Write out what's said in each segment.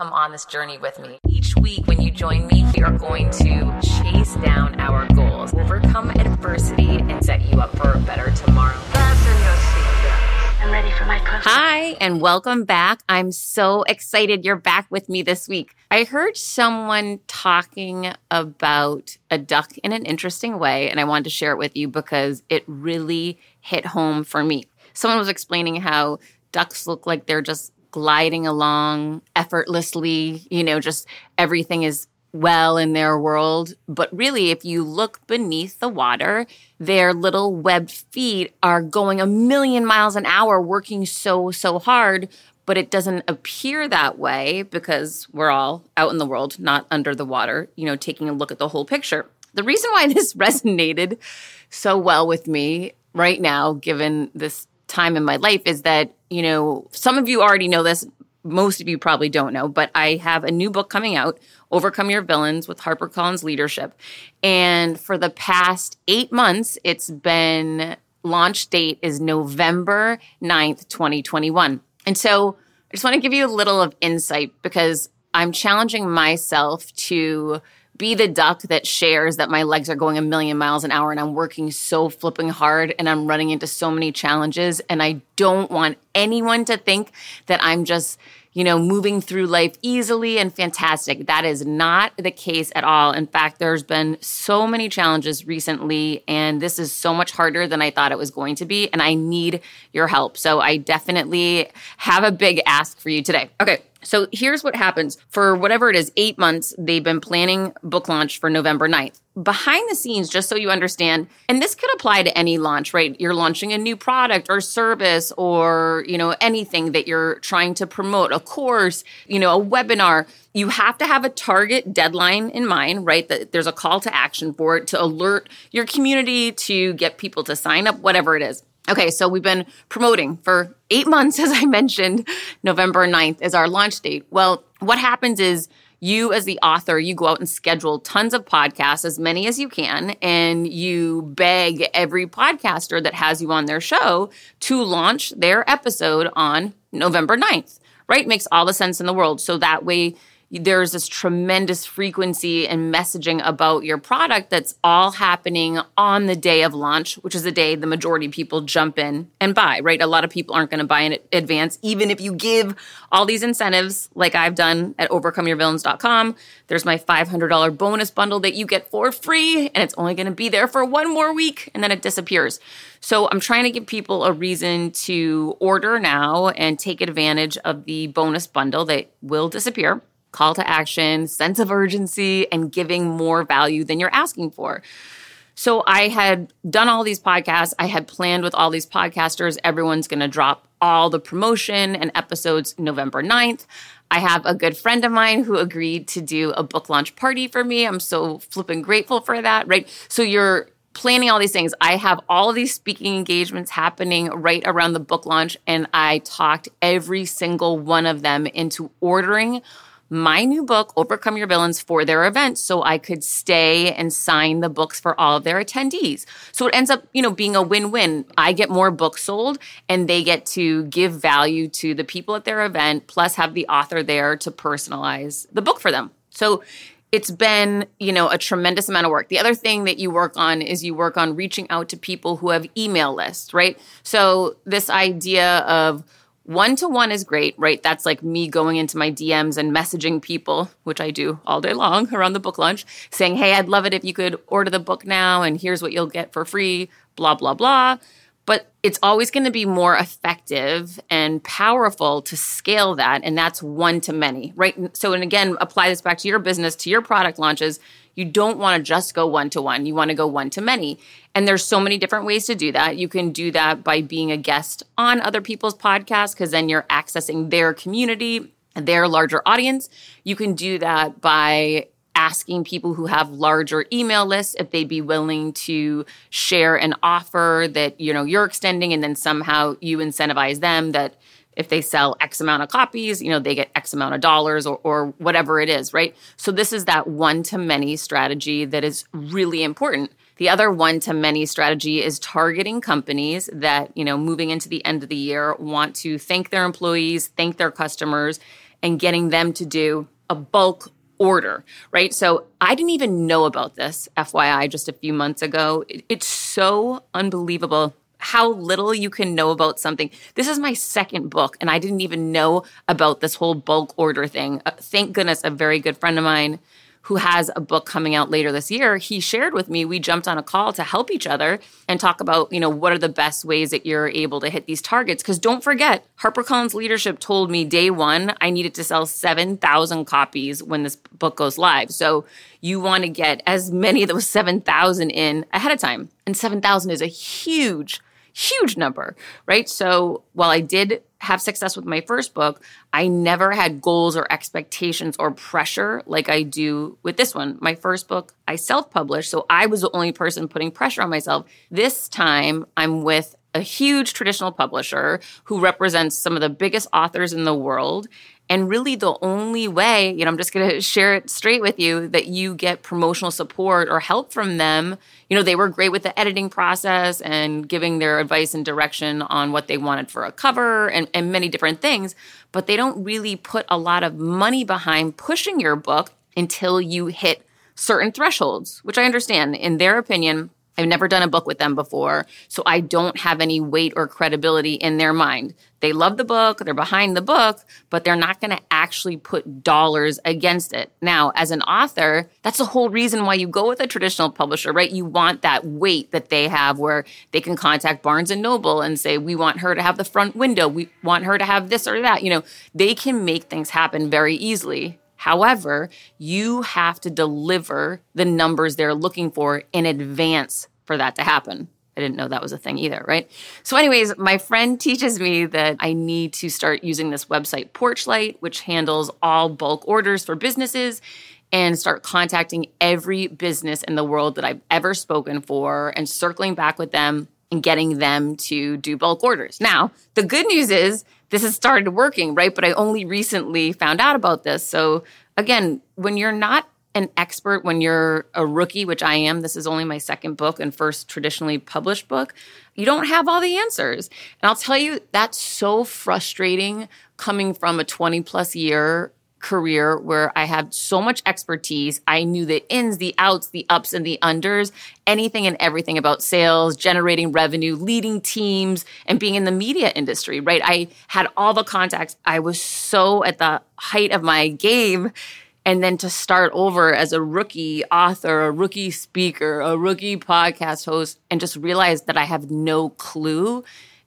come on this journey with me. Each week, when you join me, we are going to chase down our goals, overcome adversity, and set you up for a better tomorrow. Fasten your seatbelts. I'm ready for my push. Hi, and welcome back. I'm so excited you're back with me this week. I heard someone talking about a duck in an interesting way, and I wanted to share it with you because it really hit home for me. Someone was explaining how ducks look like they're just gliding along effortlessly, you know, just everything is well in their world. But really, if you look beneath the water, their little webbed feet are going a million miles an hour, working so, so hard. But it doesn't appear that way because we're all out in the world, not under the water, you know, taking a look at the whole picture. The reason why this resonated so well with me right now, given this time in my life, is that, you know, some of you already know this, most of you probably don't know, but I have a new book coming out, Overcome Your Villains with HarperCollins Leadership. And for the past eight months, it's been launch date is November 9th, 2021. And so I just want to give you a little of insight because I'm challenging myself to be the duck that shares that my legs are going a million miles an hour and I'm working so flipping hard and I'm running into so many challenges. And I don't want anyone to think that I'm just you know, moving through life easily and fantastic. That is not the case at all. In fact, there's been so many challenges recently, and this is so much harder than I thought it was going to be. And I need your help. So I definitely have a big ask for you today. Okay. So here's what happens for whatever it is, eight months, they've been planning book launch for November 9th. Behind the scenes, just so you understand, and this could apply to any launch, right? You're launching a new product or service or, you know, anything that you're trying to promote, a course, you know, a webinar. You have to have a target deadline in mind, right? That there's a call to action for it to alert your community to get people to sign up, whatever it is. Okay, so we've been promoting for eight months, as I mentioned. November 9th is our launch date. Well, what happens is you, as the author, you go out and schedule tons of podcasts, as many as you can, and you beg every podcaster that has you on their show to launch their episode on November 9th, right? Makes all the sense in the world. So that way, there's this tremendous frequency and messaging about your product that's all happening on the day of launch, which is the day the majority of people jump in and buy, right? A lot of people aren't going to buy in advance, even if you give all these incentives like I've done at overcomeyourvillains.com. There's my $500 bonus bundle that you get for free, and it's only going to be there for one more week and then it disappears. So I'm trying to give people a reason to order now and take advantage of the bonus bundle that will disappear call to action, sense of urgency, and giving more value than you're asking for. So I had done all these podcasts. I had planned with all these podcasters. Everyone's going to drop all the promotion and episodes November 9th. I have a good friend of mine who agreed to do a book launch party for me. I'm so flipping grateful for that, right? So you're planning all these things. I have all these speaking engagements happening right around the book launch, and I talked every single one of them into ordering my new book, Overcome Your Villains, for their event so I could stay and sign the books for all of their attendees. So it ends up, you know, being a win-win. I get more books sold and they get to give value to the people at their event, plus have the author there to personalize the book for them. So it's been, you know, a tremendous amount of work. The other thing that you work on is you work on reaching out to people who have email lists, right? So this idea of one to one is great, right? That's like me going into my DMs and messaging people, which I do all day long around the book launch, saying, Hey, I'd love it if you could order the book now, and here's what you'll get for free, blah, blah, blah. But it's always going to be more effective and powerful to scale that. And that's one to many, right? So, and again, apply this back to your business, to your product launches. You don't want to just go one to one. You want to go one to many. And there's so many different ways to do that. You can do that by being a guest on other people's podcasts because then you're accessing their community, their larger audience. You can do that by asking people who have larger email lists if they'd be willing to share an offer that you know you're extending and then somehow you incentivize them that if they sell X amount of copies, you know, they get X amount of dollars or, or whatever it is, right? So this is that one to many strategy that is really important. The other one to many strategy is targeting companies that, you know, moving into the end of the year want to thank their employees, thank their customers, and getting them to do a bulk order, right? So I didn't even know about this, FYI, just a few months ago. It's so unbelievable how little you can know about something. This is my second book, and I didn't even know about this whole bulk order thing. Uh, thank goodness, a very good friend of mine who has a book coming out later this year, he shared with me, we jumped on a call to help each other and talk about, you know, what are the best ways that you're able to hit these targets. Because don't forget, HarperCollins leadership told me day one, I needed to sell 7,000 copies when this book goes live. So you want to get as many of those 7,000 in ahead of time. And 7,000 is a huge huge number, right? So while I did have success with my first book, I never had goals or expectations or pressure like I do with this one. My first book, I self published, so I was the only person putting pressure on myself. This time, I'm with a huge traditional publisher who represents some of the biggest authors in the world. And really, the only way, you know, I'm just going to share it straight with you that you get promotional support or help from them. You know, they were great with the editing process and giving their advice and direction on what they wanted for a cover and, and many different things, but they don't really put a lot of money behind pushing your book until you hit certain thresholds, which I understand. In their opinion, I've never done a book with them before, so I don't have any weight or credibility in their mind. They love the book, they're behind the book, but they're not going to actually put dollars against it. Now, as an author, that's the whole reason why you go with a traditional publisher, right? You want that weight that they have where they can contact Barnes and Noble and say, "We want her to have the front window. We want her to have this or that." You know, they can make things happen very easily. However, you have to deliver the numbers they're looking for in advance for that to happen. I didn't know that was a thing either, right? So, anyways, my friend teaches me that I need to start using this website, Porchlight, which handles all bulk orders for businesses, and start contacting every business in the world that I've ever spoken for and circling back with them and getting them to do bulk orders. Now, the good news is this has started working, right? But I only recently found out about this. So again, when you're not an expert, when you're a rookie, which I am, this is only my second book and first traditionally published book, you don't have all the answers. And I'll tell you, that's so frustrating coming from a 20 plus year career where I had so much expertise. I knew the ins, the outs, the ups, and the unders, anything and everything about sales, generating revenue, leading teams, and being in the media industry, right? I had all the contacts. I was so at the height of my game. And then to start over as a rookie author, a rookie speaker, a rookie podcast host, and just realize that I have no clue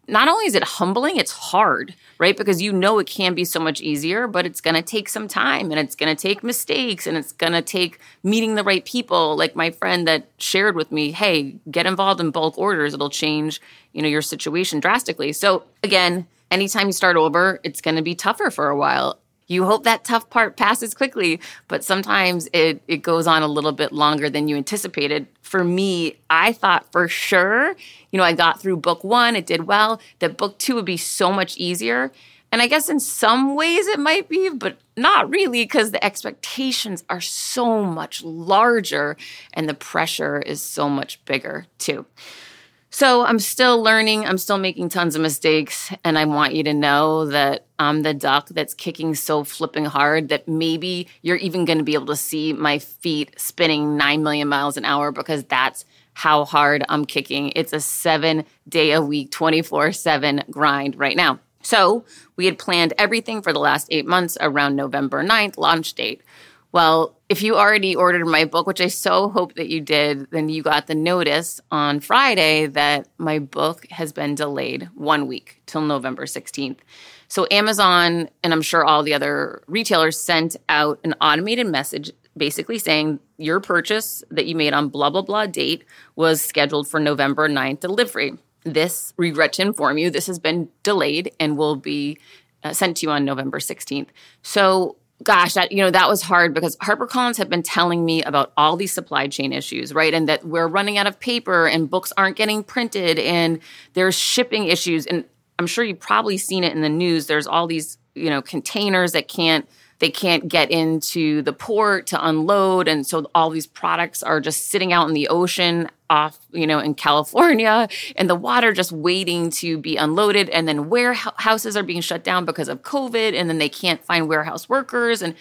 not only is it humbling, it's hard, right? Because you know it can be so much easier, but it's to take some time and it's to take mistakes and it's to take meeting the right people. Like my friend that shared with me, hey, get involved in bulk orders. It'll change, you know, your situation drastically. So again, anytime you start over, it's going to be tougher for a while you hope that tough part passes quickly, but sometimes it, it goes on a little bit longer than you anticipated. For me, I thought for sure, you know, I got through book one, it did well, that book two would be so much easier. And I guess in some ways it might be, but not really because the expectations are so much larger and the pressure is so much bigger too. So I'm still learning. I'm still making tons of mistakes. And I want you to know that I'm the duck that's kicking so flipping hard that maybe you're even going to be able to see my feet spinning 9 million miles an hour because that's how hard I'm kicking. It's a seven day a week, 24 7 grind right now. So we had planned everything for the last eight months around November 9th, launch date. Well, if you already ordered my book, which I so hope that you did, then you got the notice on Friday that my book has been delayed one week till November 16th. So Amazon and I'm sure all the other retailers sent out an automated message basically saying your purchase that you made on blah blah blah date was scheduled for November 9th delivery. This regret to inform you this has been delayed and will be uh, sent to you on November 16th. So gosh, that you know that was hard because HarperCollins had been telling me about all these supply chain issues, right? And that we're running out of paper and books aren't getting printed and there's shipping issues and I'm sure you've probably seen it in the news. There's all these, you know, containers that can't they can't get into the port to unload and so all these products are just sitting out in the ocean off you know in california and the water just waiting to be unloaded and then warehouses are being shut down because of covid and then they can't find warehouse workers and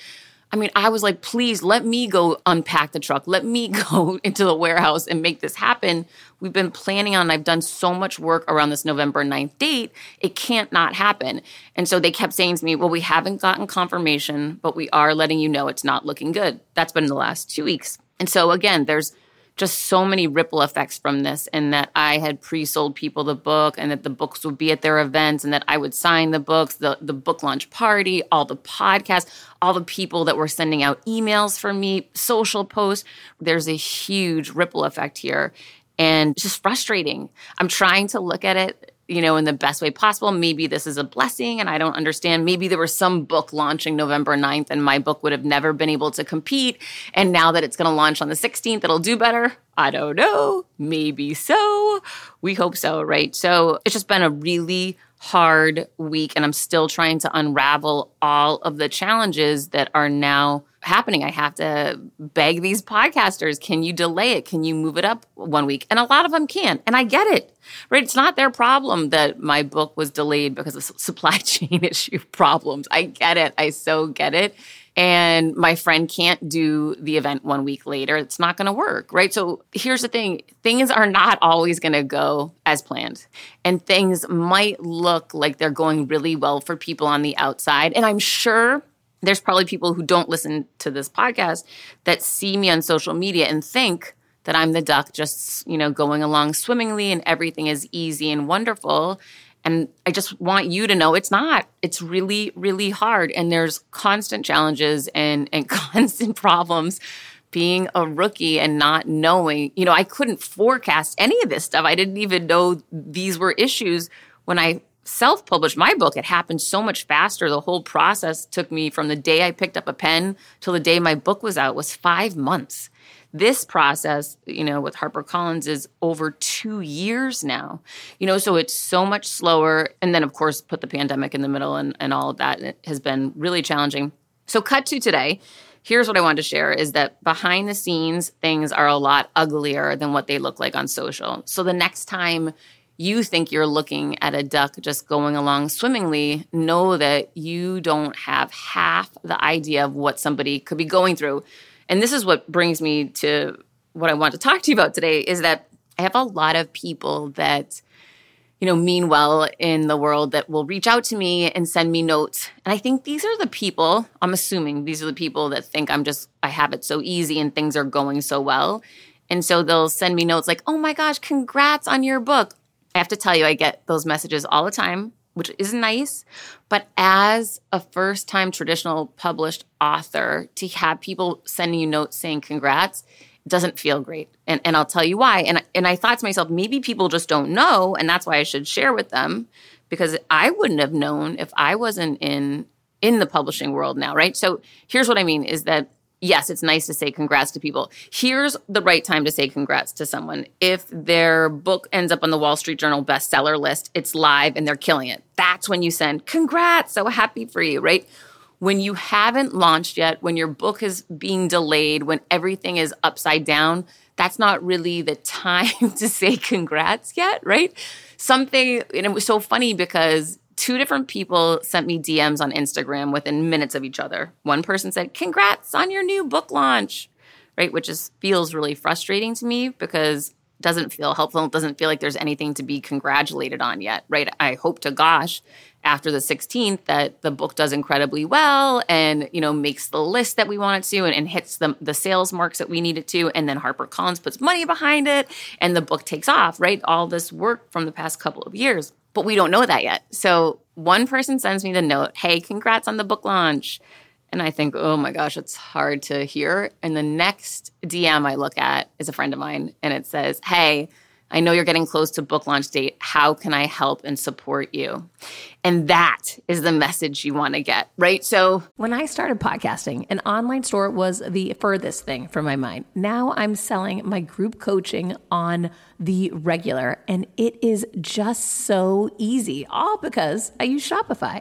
I mean, I was like, please let me go unpack the truck. Let me go into the warehouse and make this happen. We've been planning on, I've done so much work around this November 9th date. It can't not happen. And so they kept saying to me, well, we haven't gotten confirmation, but we are letting you know it's not looking good. That's been the last two weeks. And so again, there's just so many ripple effects from this and that I had pre-sold people the book and that the books would be at their events and that I would sign the books, the the book launch party, all the podcasts, all the people that were sending out emails for me, social posts. There's a huge ripple effect here and just frustrating. I'm trying to look at it you know, in the best way possible. Maybe this is a blessing and I don't understand. Maybe there was some book launching November 9th and my book would have never been able to compete. And now that it's going to launch on the 16th, it'll do better. I don't know. Maybe so. We hope so, right? So it's just been a really hard week and I'm still trying to unravel all of the challenges that are now happening. I have to beg these podcasters, can you delay it? Can you move it up one week? And a lot of them can't. And I get it, right? It's not their problem that my book was delayed because of supply chain issue problems. I get it. I so get it. And my friend can't do the event one week later. It's not going to work, right? So here's the thing things are not always going to go as planned. And things might look like they're going really well for people on the outside. And I'm sure there's probably people who don't listen to this podcast that see me on social media and think that I'm the duck just, you know, going along swimmingly and everything is easy and wonderful. And I just want you to know it's not. It's really, really hard. And there's constant challenges and, and constant problems being a rookie and not knowing. You know, I couldn't forecast any of this stuff. I didn't even know these were issues when I self published my book, it happened so much faster. The whole process took me from the day I picked up a pen till the day my book was out was five months. This process, you know, with HarperCollins is over two years now. You know, so it's so much slower. And then, of course, put the pandemic in the middle and, and all of that. It has been really challenging. So, cut to today. Here's what I wanted to share is that behind the scenes, things are a lot uglier than what they look like on social. So, the next time you think you're looking at a duck just going along swimmingly, know that you don't have half the idea of what somebody could be going through. And this is what brings me to what I want to talk to you about today is that I have a lot of people that you know mean well in the world that will reach out to me and send me notes. And I think these are the people, I'm assuming these are the people that think I'm just I have it so easy and things are going so well. And so they'll send me notes like, "Oh my gosh, congrats on your book." I have to tell you, I get those messages all the time, which is nice. But as a first time traditional published author, to have people sending you notes saying congrats doesn't feel great. And, and I'll tell you why. And, and I thought to myself, maybe people just don't know. And that's why I should share with them because I wouldn't have known if I wasn't in in the publishing world now, right? So here's what I mean is that yes, it's nice to say congrats to people. Here's the right time to say congrats to someone. If their book ends up on the Wall Street Journal bestseller list, it's live and they're killing it. That's when you send congrats. So happy for you, right? When you haven't launched yet, when your book is being delayed, when everything is upside down, that's not really the time to say congrats yet, right? Something, and it was so funny because two different people sent me DMs on Instagram within minutes of each other. One person said, "Congrats on your new book launch." Right, which just feels really frustrating to me because doesn't feel helpful. It doesn't feel like there's anything to be congratulated on yet, right? I hope to gosh after the 16th that the book does incredibly well and you know makes the list that we want it to and, and hits the, the sales marks that we need it to and then harper collins puts money behind it and the book takes off right all this work from the past couple of years but we don't know that yet. So one person sends me the note, hey, congrats on the book launch. And I think, oh my gosh, it's hard to hear. And the next DM I look at is a friend of mine and it says, hey, I know you're getting close to book launch date. How can I help and support you? And that is the message you want to get, right? So, when I started podcasting, an online store was the furthest thing from my mind. Now I'm selling my group coaching on the regular, and it is just so easy, all because I use Shopify.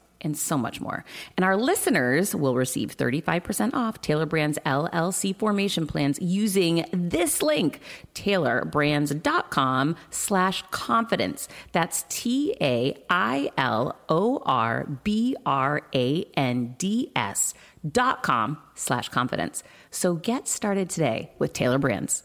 and so much more. And our listeners will receive 35% off Tailor Brands LLC formation plans using this link, tailorbrands.com slash confidence. That's T-A-I-L-O-R-B-R-A-N-D-S dot com slash confidence. So get started today with Tailor Brands.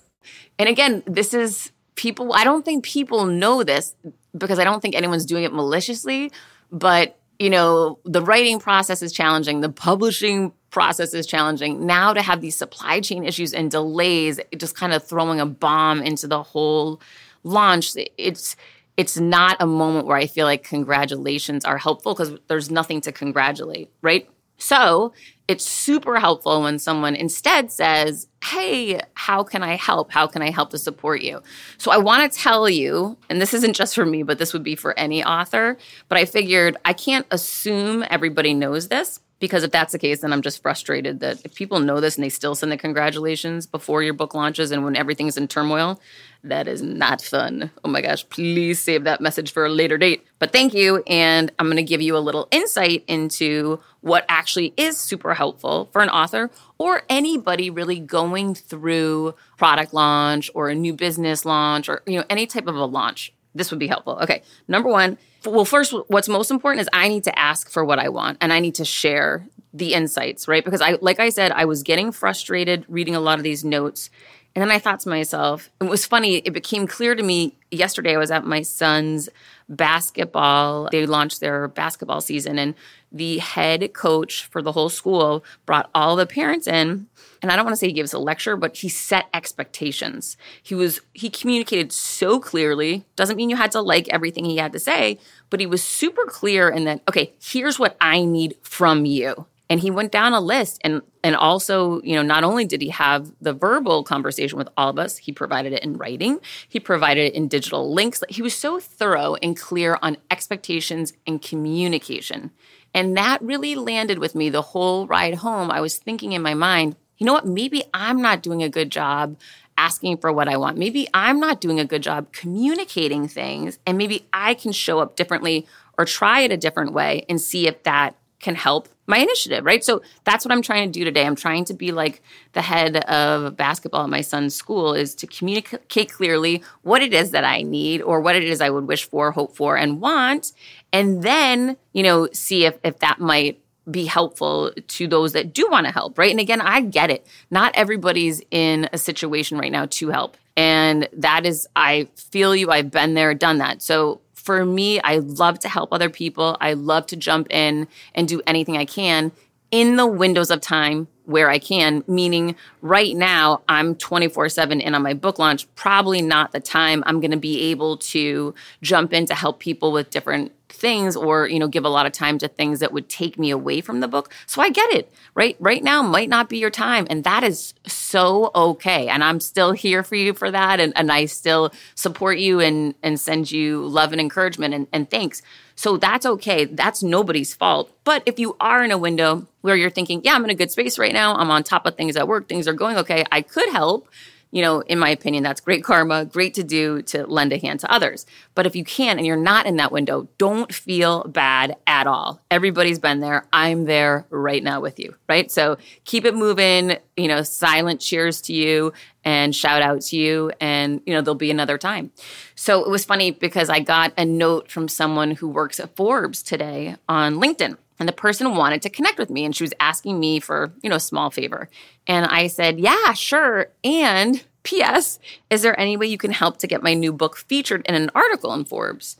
And again, this is people, I don't think people know this because I don't think anyone's doing it maliciously, but you know, the writing process is challenging, the publishing process is challenging. Now to have these supply chain issues and delays, just kind of throwing a bomb into the whole launch, it's it's not a moment where I feel like congratulations are helpful because there's nothing to congratulate, right? So it's super helpful when someone instead says, Hey, how can I help? How can I help to support you? So I want to tell you, and this isn't just for me, but this would be for any author, but I figured I can't assume everybody knows this because if that's the case, then I'm just frustrated that if people know this and they still send the congratulations before your book launches and when everything's in turmoil, that is not fun. Oh my gosh, please save that message for a later date. But thank you. And I'm going to give you a little insight into what actually is super helpful for an author or anybody really going through product launch or a new business launch or you know any type of a launch. This would be helpful. Okay. Number 1, well first what's most important is I need to ask for what I want and I need to share the insights, right? Because I like I said I was getting frustrated reading a lot of these notes and then I thought to myself, it was funny, it became clear to me yesterday. I was at my son's basketball, they launched their basketball season, and the head coach for the whole school brought all the parents in. And I don't want to say he gave us a lecture, but he set expectations. He was, he communicated so clearly. Doesn't mean you had to like everything he had to say, but he was super clear in that, okay, here's what I need from you and he went down a list and and also you know not only did he have the verbal conversation with all of us he provided it in writing he provided it in digital links he was so thorough and clear on expectations and communication And that really landed with me the whole ride home. I was thinking in my mind, you know what? Maybe I'm not doing a good job asking for what I want. Maybe I'm not doing a good job communicating things, and maybe I can show up differently or try it a different way and see if that can help my initiative, right? So that's what I'm trying to do today. I'm trying to be like the head of basketball at my son's school is to communicate clearly what it is that I need or what it is I would wish for, hope for, and want. And then, you know, see if, if that might be helpful to those that do want to help, right? And again, I get it. Not everybody's in a situation right now to help. And that is, I feel you. I've been there, done that. So for me, I love to help other people. I love to jump in and do anything I can in the windows of time where I can, meaning right now I'm 24 7 in on my book launch, probably not the time I'm going to be able to jump in to help people with different things or you know give a lot of time to things that would take me away from the book. So i get it right? Right now might not be your time and that is so okay and i'm still here for you for that and, and i still support you and and send you love and encouragement and, and thanks. So that's okay. That's nobody's fault. But if you are in a window where you're thinking yeah i'm in a good space right now. I'm on top of things at work. Things are going okay. I could help you know, in my opinion, that's great karma, great to do to lend a hand to others. But if you can't and you're not in that window, don't feel bad at all. Everybody's been there. I'm there right now with you, right? So keep it moving, you know, silent cheers to you and shout out to you and you know there'll be another time so it was funny because i got a note from someone who works at forbes today on linkedin and the person wanted to connect with me and she was asking me for, you know, a small favor. And I said, yeah, sure. And P.S., is there any way you can help to get my new book featured in an article in Forbes?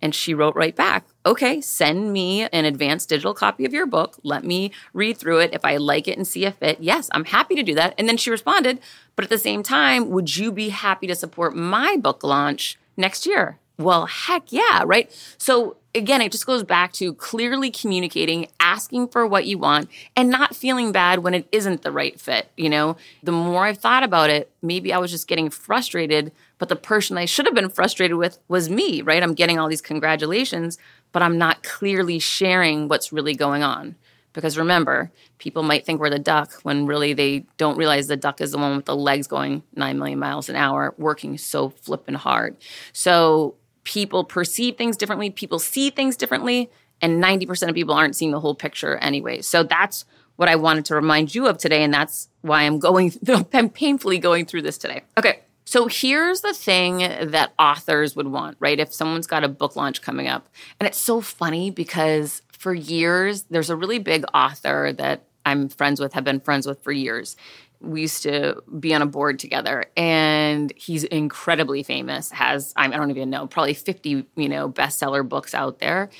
And she wrote right back, okay, send me an advanced digital copy of your book. Let me read through it. If I like it and see a fit, yes, I'm happy to do that. And then she responded, but at the same time, would you be happy to support my book launch next year? Well, heck yeah, right? So again, it just goes back to clearly communicating, asking for what you want, and not feeling bad when it isn't the right fit. You know, the more I've thought about it, maybe I was just getting frustrated, but the person I should have been frustrated with was me, right? I'm getting all these congratulations, but I'm not clearly sharing what's really going on. Because remember, people might think we're the duck when really they don't realize the duck is the one with the legs going 9 million miles an hour, working so flippin' hard. So people perceive things differently, people see things differently, and 90% of people aren't seeing the whole picture anyway. So that's what I wanted to remind you of today, and that's why I'm going, I'm painfully going through this today. Okay. So here's the thing that authors would want, right? If someone's got a book launch coming up. And it's so funny because for years, there's a really big author that I'm friends with, have been friends with for years we used to be on a board together and he's incredibly famous has i don't even know probably 50 you know bestseller books out there.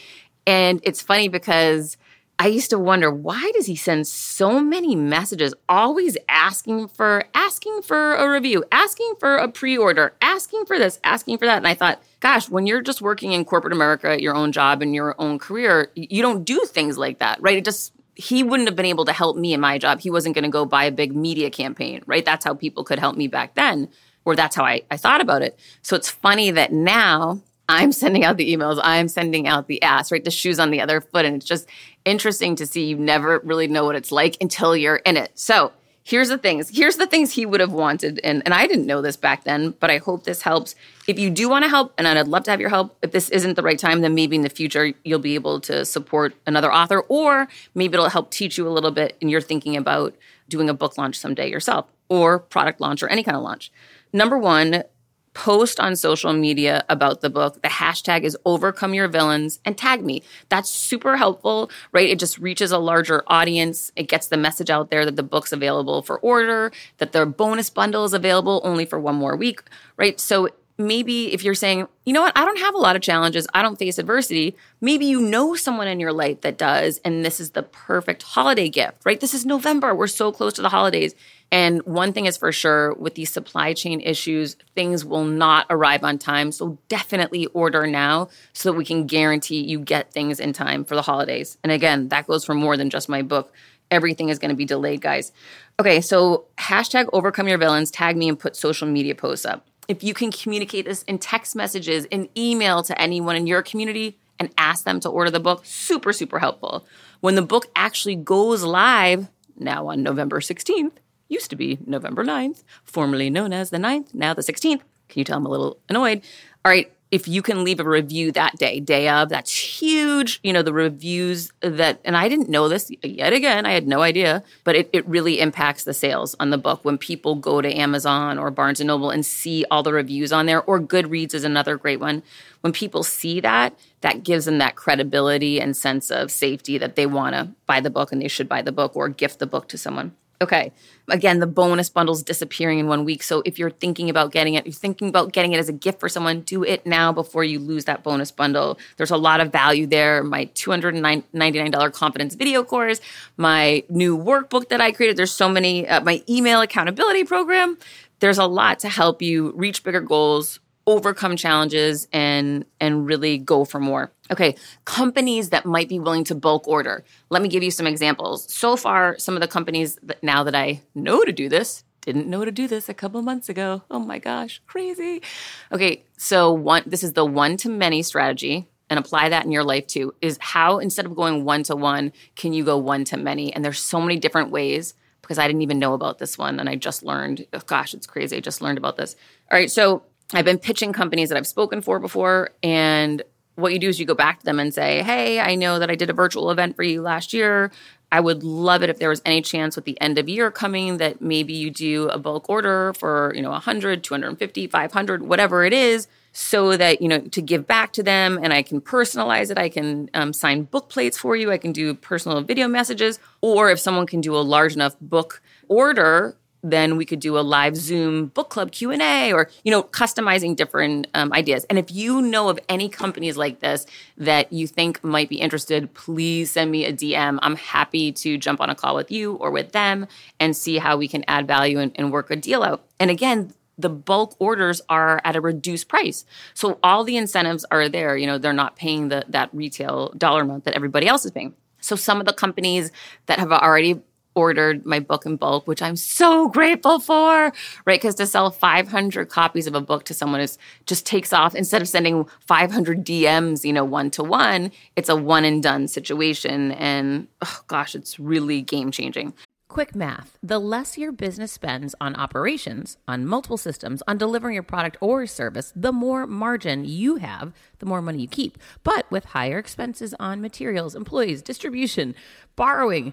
And it's funny because i used to wonder why does he send so many messages always asking for asking for a review asking for a pre-order asking for this asking for that? And i thought gosh when you're just working in corporate america your own job and your own career you don't do things like that right? It just he wouldn't have been able to help me in my job. He wasn't going to go buy a big media campaign, right? That's how people could help me back then, or that's how I, I thought about it. So it's funny that now I'm sending out the emails, I'm sending out the ass, right? The shoes on the other foot. And it's just interesting to see you never really know what it's like until you're in it. So here's the things. Here's the things he would have wanted. And, and i didn't know this back then but i hope this helps. If you do want to help and i'd love to have your help if this isn't the right time then maybe in the future you'll be able to support another author or maybe it'll help teach you a little bit and you're thinking about doing a book launch someday yourself or product launch or any kind of launch. Number one post on social media about the book. The hashtag is overcome your villains and tag me. That's super helpful, right? It just reaches a larger audience. It gets the message out there that the book's available for order, that the bonus bundle is available only for one more week, right? So maybe if you're saying, you know what, I don't have a lot of challenges, I don't face adversity, maybe you know someone in your life that does, and this is the perfect holiday gift, right? This is November. We're so close to the holidays. And one thing is for sure with these supply chain issues, things will not arrive on time. So definitely order now so that we can guarantee you get things in time for the holidays. And again, that goes for more than just my book. Everything is going to be delayed, guys. Okay, so hashtag overcome your villains, tag me and put social media posts up. If you can communicate this in text messages, in email to anyone in your community, and ask them to order the book. Super, super helpful. When the book actually goes live, now on November 16th, used to be November 9th, formerly known as the 9th, now the 16th. Can you tell I'm a little annoyed? All right, if you can leave a review that day, day of, that's huge. You know, the reviews that, and I didn't know this yet again, I had no idea, but it, it really impacts the sales on the book when people go to Amazon or Barnes and Noble and see all the reviews on there, or Goodreads is another great one. When people see that, that gives them that credibility and sense of safety that they want to buy the book and they should buy the book or gift the book to someone. Okay. Again, the bonus bundle's disappearing in one week. So if you're thinking about getting it, you're thinking about getting it as a gift for someone, do it now before you lose that bonus bundle. There's a lot of value there. My $299 confidence video course, my new workbook that I created. There's so many, uh, my email accountability program. There's a lot to help you reach bigger goals, overcome challenges and and really go for more. Okay, companies that might be willing to bulk order. Let me give you some examples. So far, some of the companies that now that I know to do this didn't know to do this a couple months ago. Oh my gosh, crazy. Okay, so one this is the one to many strategy and apply that in your life too. Is how instead of going one to one, can you go one to many? And there's so many different ways because I didn't even know about this one and I just learned. Oh gosh, it's crazy. I just learned about this. All right, so I've been pitching companies that I've spoken for before. And what you do is you go back to them and say, Hey, I know that I did a virtual event for you last year. I would love it if there was any chance with the end of year coming that maybe you do a bulk order for, you know, 100, 250, 500, whatever it is, so that, you know, to give back to them and I can personalize it. I can um, sign book plates for you. I can do personal video messages. Or if someone can do a large enough book order, then we could do a live zoom book club q&a or you know customizing different um, ideas and if you know of any companies like this that you think might be interested please send me a dm i'm happy to jump on a call with you or with them and see how we can add value and, and work a deal out and again the bulk orders are at a reduced price. So all the incentives are there. You know, they're not paying the, that retail dollar amount that everybody else is paying. So some of the companies that have already ordered my book in bulk, which I'm so grateful for, right? Because to sell 500 copies of a book to someone is just takes off. Instead of sending 500 DMs, you know, one to one, it's a one and done situation. And oh gosh, it's really game changing. Quick math the less your business spends on operations, on multiple systems, on delivering your product or service, the more margin you have, the more money you keep. But with higher expenses on materials, employees, distribution, borrowing,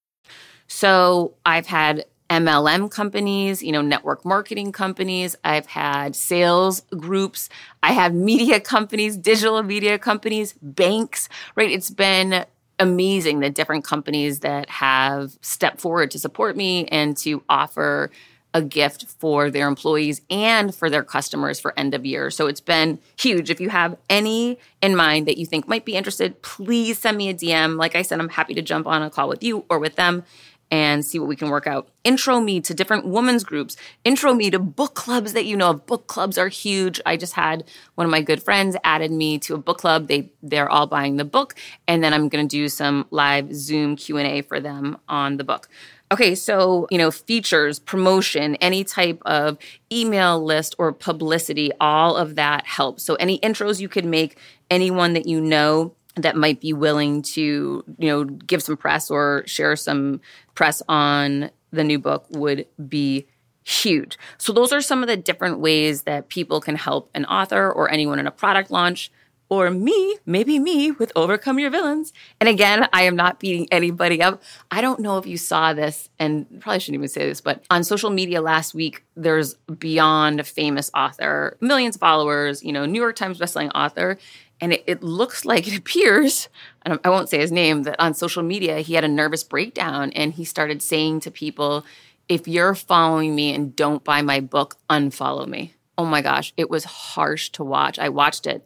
So I've had MLM companies, you know, network marketing companies. I've had sales groups. I have media companies, digital media companies, banks, right? It's been amazing the different companies that have stepped forward to support me and to offer a gift for their employees and for their customers for end of year. So it's been huge. If you have any in mind that you think might be interested, please send me a DM. Like I said, I'm happy to jump on a call with you or with them and see what we can work out. Intro me to different women's groups. Intro me to book clubs that you know of. Book clubs are huge. I just had one of my good friends added me to a book club. They they're all buying the book, and then I'm going to do some live Zoom Q and A for them on the book. Okay, so, you know, features, promotion, any type of email list or publicity, all of that helps. So, any intros you could make, anyone that you know that might be willing to, you know, give some press or share some press on the new book would be huge. So those are some of the different ways that people can help an author or anyone in a product launch or me, maybe me with Overcome Your Villains. And again, I am not beating anybody up. I don't know if you saw this, and probably shouldn't even say this, but on social media last week, there's beyond famous author, millions of followers, you know, New York Times bestselling author. And it, it looks like it appears, and I won't say his name, that on social media, he had a nervous breakdown and he started saying to people, if you're following me and don't buy my book, unfollow me. Oh my gosh, it was harsh to watch. I watched it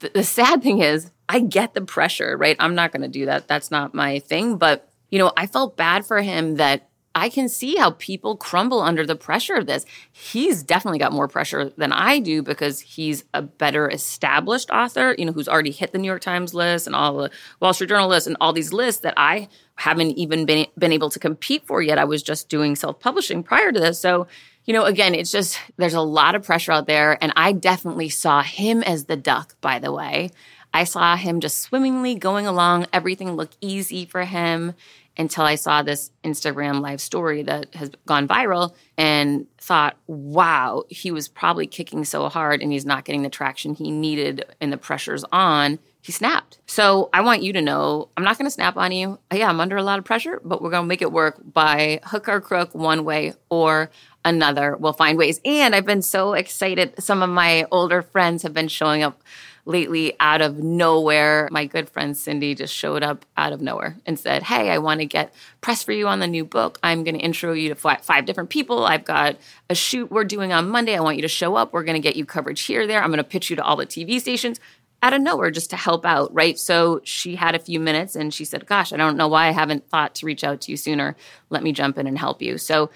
the, the sad thing is, I get the pressure, right? I'm not going to do that. That's not my thing. But, you know, I felt bad for him that I can see how people crumble under the pressure of this. He's definitely got more pressure than I do because he's a better established author, you know, who's already hit the New York Times list and all the Wall Street Journal list and all these lists that I haven't even been been able to compete for yet. I was just doing self-publishing prior to this. So you know, again, it's just there's a lot of pressure out there. And I definitely saw him as the duck, by the way. I saw him just swimmingly going along. Everything looked easy for him until I saw this Instagram live story that has gone viral and thought, wow, he was probably kicking so hard and he's not getting the traction he needed and the pressure's on. He snapped. So I want you to know I'm not going to snap on you. Yeah, I'm under a lot of pressure, but we're going to make it work by hook or crook one way or another We'll find ways. And I've been so excited. Some of my older friends have been showing up lately out of nowhere. My good friend Cindy just showed up out of nowhere and said, Hey, I want to get press for you on the new book. I'm going to intro you to five different people. I've got a shoot we're doing on Monday. I want you to show up. We're going to get you coverage here, there. I'm going to pitch you to all the TV stations out of nowhere just to help out, right? So she had a few minutes and she said, Gosh, I don't know why I haven't thought to reach out to you sooner. Let me jump in and help you. So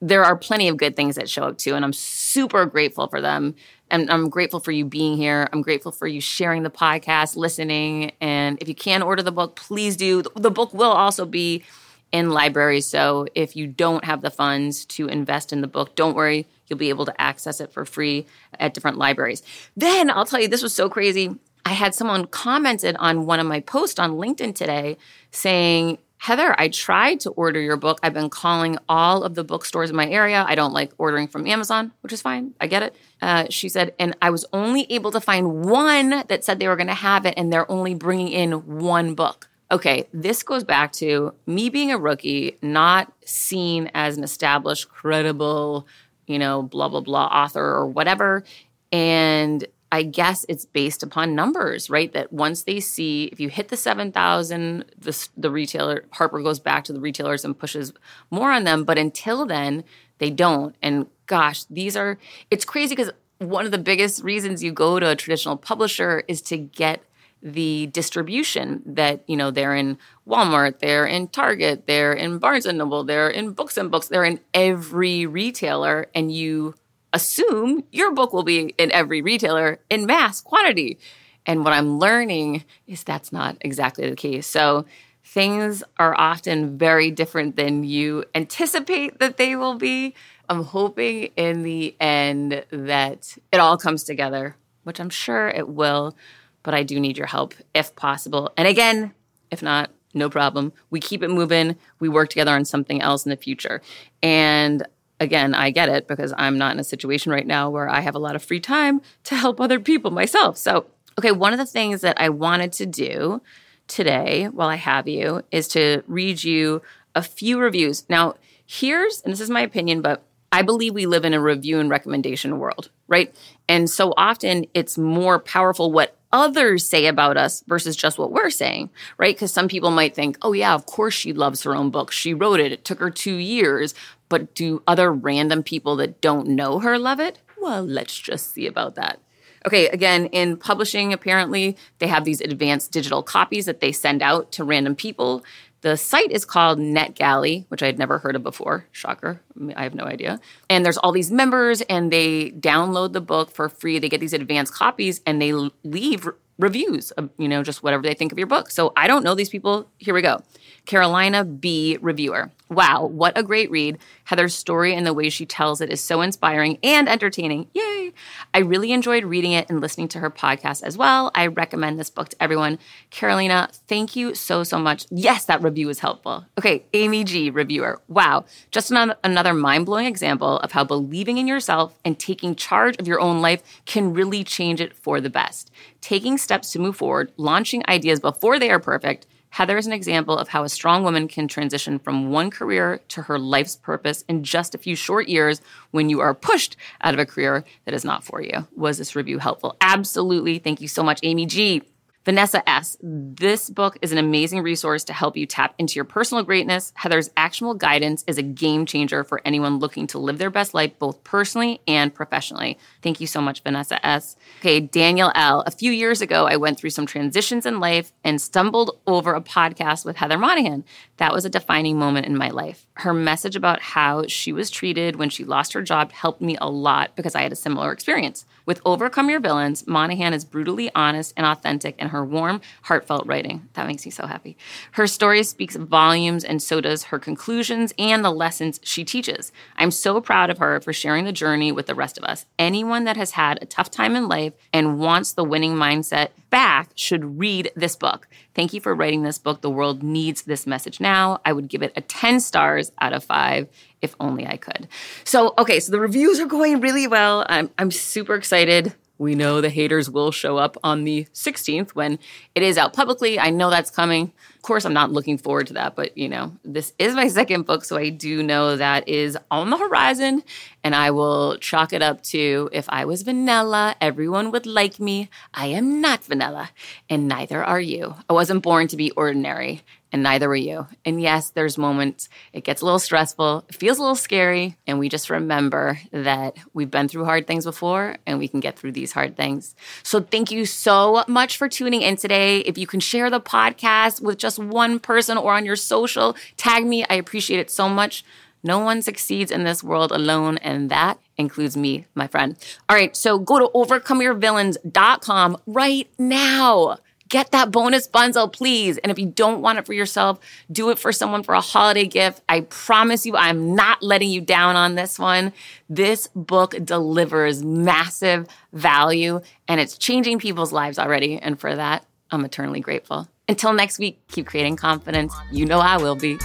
there are plenty of good things that show up too, and I'm super grateful for them. And I'm grateful for you being here. I'm grateful for you sharing the podcast, listening. And if you can order the book, please do. The book will also be in libraries. So if you don't have the funds to invest in the book, don't worry. You'll be able to access it for free at different libraries. Then I'll tell you, this was so crazy. I had someone commented on one of my posts on LinkedIn today saying, Heather, I tried to order your book. I've been calling all of the bookstores in my area. I don't like ordering from Amazon, which is fine. I get it. Uh, she said, and I was only able to find one that said they were going to have it, and they're only bringing in one book. Okay, this goes back to me being a rookie, not seen as an established, credible, you know, blah, blah, blah author or whatever. And I guess it's based upon numbers, right? That once they see if you hit the 7,000, the, the retailer, Harper goes back to the retailers and pushes more on them. But until then, they don't. And gosh, these are, it's crazy because one of the biggest reasons you go to a traditional publisher is to get the distribution that you know they're in Walmart, they're in Target, they're in Barnes and Noble, they're in Books and Books, they're in every retailer, and you assume your book will be in every retailer in mass quantity. And what I'm learning is that's not exactly the case. So things are often very different than you anticipate that they will be. I'm hoping in the end that it all comes together, which I'm sure it will, but I do need your help if possible. And again, if not, no problem. We keep it moving. We work together on something else in the future. And again, I get it because I'm not in a situation right now where I have a lot of free time to help other people myself. So, okay, one of the things that I wanted to do today while I have you is to read you a few reviews. Now, here's, and this is my opinion, but I believe we live in a review and recommendation world, right? And so often it's more powerful what others say about us versus just what we're saying, right? Because some people might think, oh, yeah, of course she loves her own book. She wrote it. It took her two years. But do other random people that don't know her love it? Well, let's just see about that. Okay, again, in publishing, apparently they have these advanced digital copies that they send out to random people. The site is called NetGalley, which I had never heard of before. Shocker. I have no idea. And there's all these members, and they download the book for free. They get these advanced copies, and they leave reviews of, you know, just whatever they think of your book. So I don't know these people. Here we go. Carolina B. Reviewer. Wow, what a great read. Heather's story and the way she tells it is so inspiring and entertaining. Yay! I really enjoyed reading it and listening to her podcast as well. I recommend this book to everyone. Carolina, thank you so, so much. Yes, that review was helpful. Okay, Amy G. Reviewer. Wow, just another mind blowing example of how believing in yourself and taking charge of your own life can really change it for the best. Taking steps to move forward, launching ideas before they are perfect Heather is an example of how a strong woman can transition from one career to her life's purpose in just a few short years when you are pushed out of a career that is not for you. Was this review helpful? Absolutely. Thank you so much, Amy G. Vanessa S. This book is an amazing resource to help you tap into your personal greatness. Heather's actionable guidance is a game changer for anyone looking to live their best life, both personally and professionally. Thank you so much, Vanessa S. Okay, Daniel L. A few years ago, I went through some transitions in life and stumbled over a podcast with Heather Monahan. That was a defining moment in my life. Her message about how she was treated when she lost her job helped me a lot because I had a similar experience. With Overcome Your Villains, Monahan is brutally honest and authentic in her warm, heartfelt writing. That makes me so happy. Her story speaks volumes, and so does her conclusions and the lessons she teaches. I'm so proud of her for sharing the journey with the rest of us. Anyone that has had a tough time in life and wants the winning mindset back should read this book. Thank you for writing this book. The world needs this message now. I would give it a 10 stars out of five if only I could. So, okay, so the reviews are going really well. I'm, I'm super excited. We know the haters will show up on the 16th when it is out publicly. I know that's coming. Of course, I'm not looking forward to that, but you know, this is my second book, so I do know that is on the horizon. And I will chalk it up to if I was vanilla, everyone would like me. I am not vanilla, and neither are you. I wasn't born to be ordinary and neither were you. And yes, there's moments it gets a little stressful, it feels a little scary, and we just remember that we've been through hard things before and we can get through these hard things. So thank you so much for tuning in today. If you can share the podcast with just one person or on your social, tag me. I appreciate it so much. No one succeeds in this world alone, and that includes me, my friend. All right, so go to overcomeyourvillains.com right now get that bonus bundle, please. And if you don't want it for yourself, do it for someone for a holiday gift. I promise you, I'm not letting you down on this one. This book delivers massive value and it's changing people's lives already. And for that, I'm eternally grateful. Until next week, keep creating confidence. You know I will be.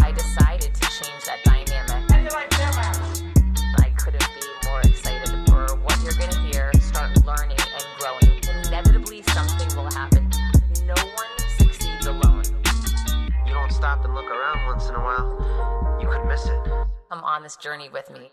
I decided to change that dynamic. And I couldn't be more excited for what you're gonna hear. Start learning and growing. Inevitably something will happen. No one succeeds alone. You don't stop and look around once in a while, you could miss it. Come on this journey with me.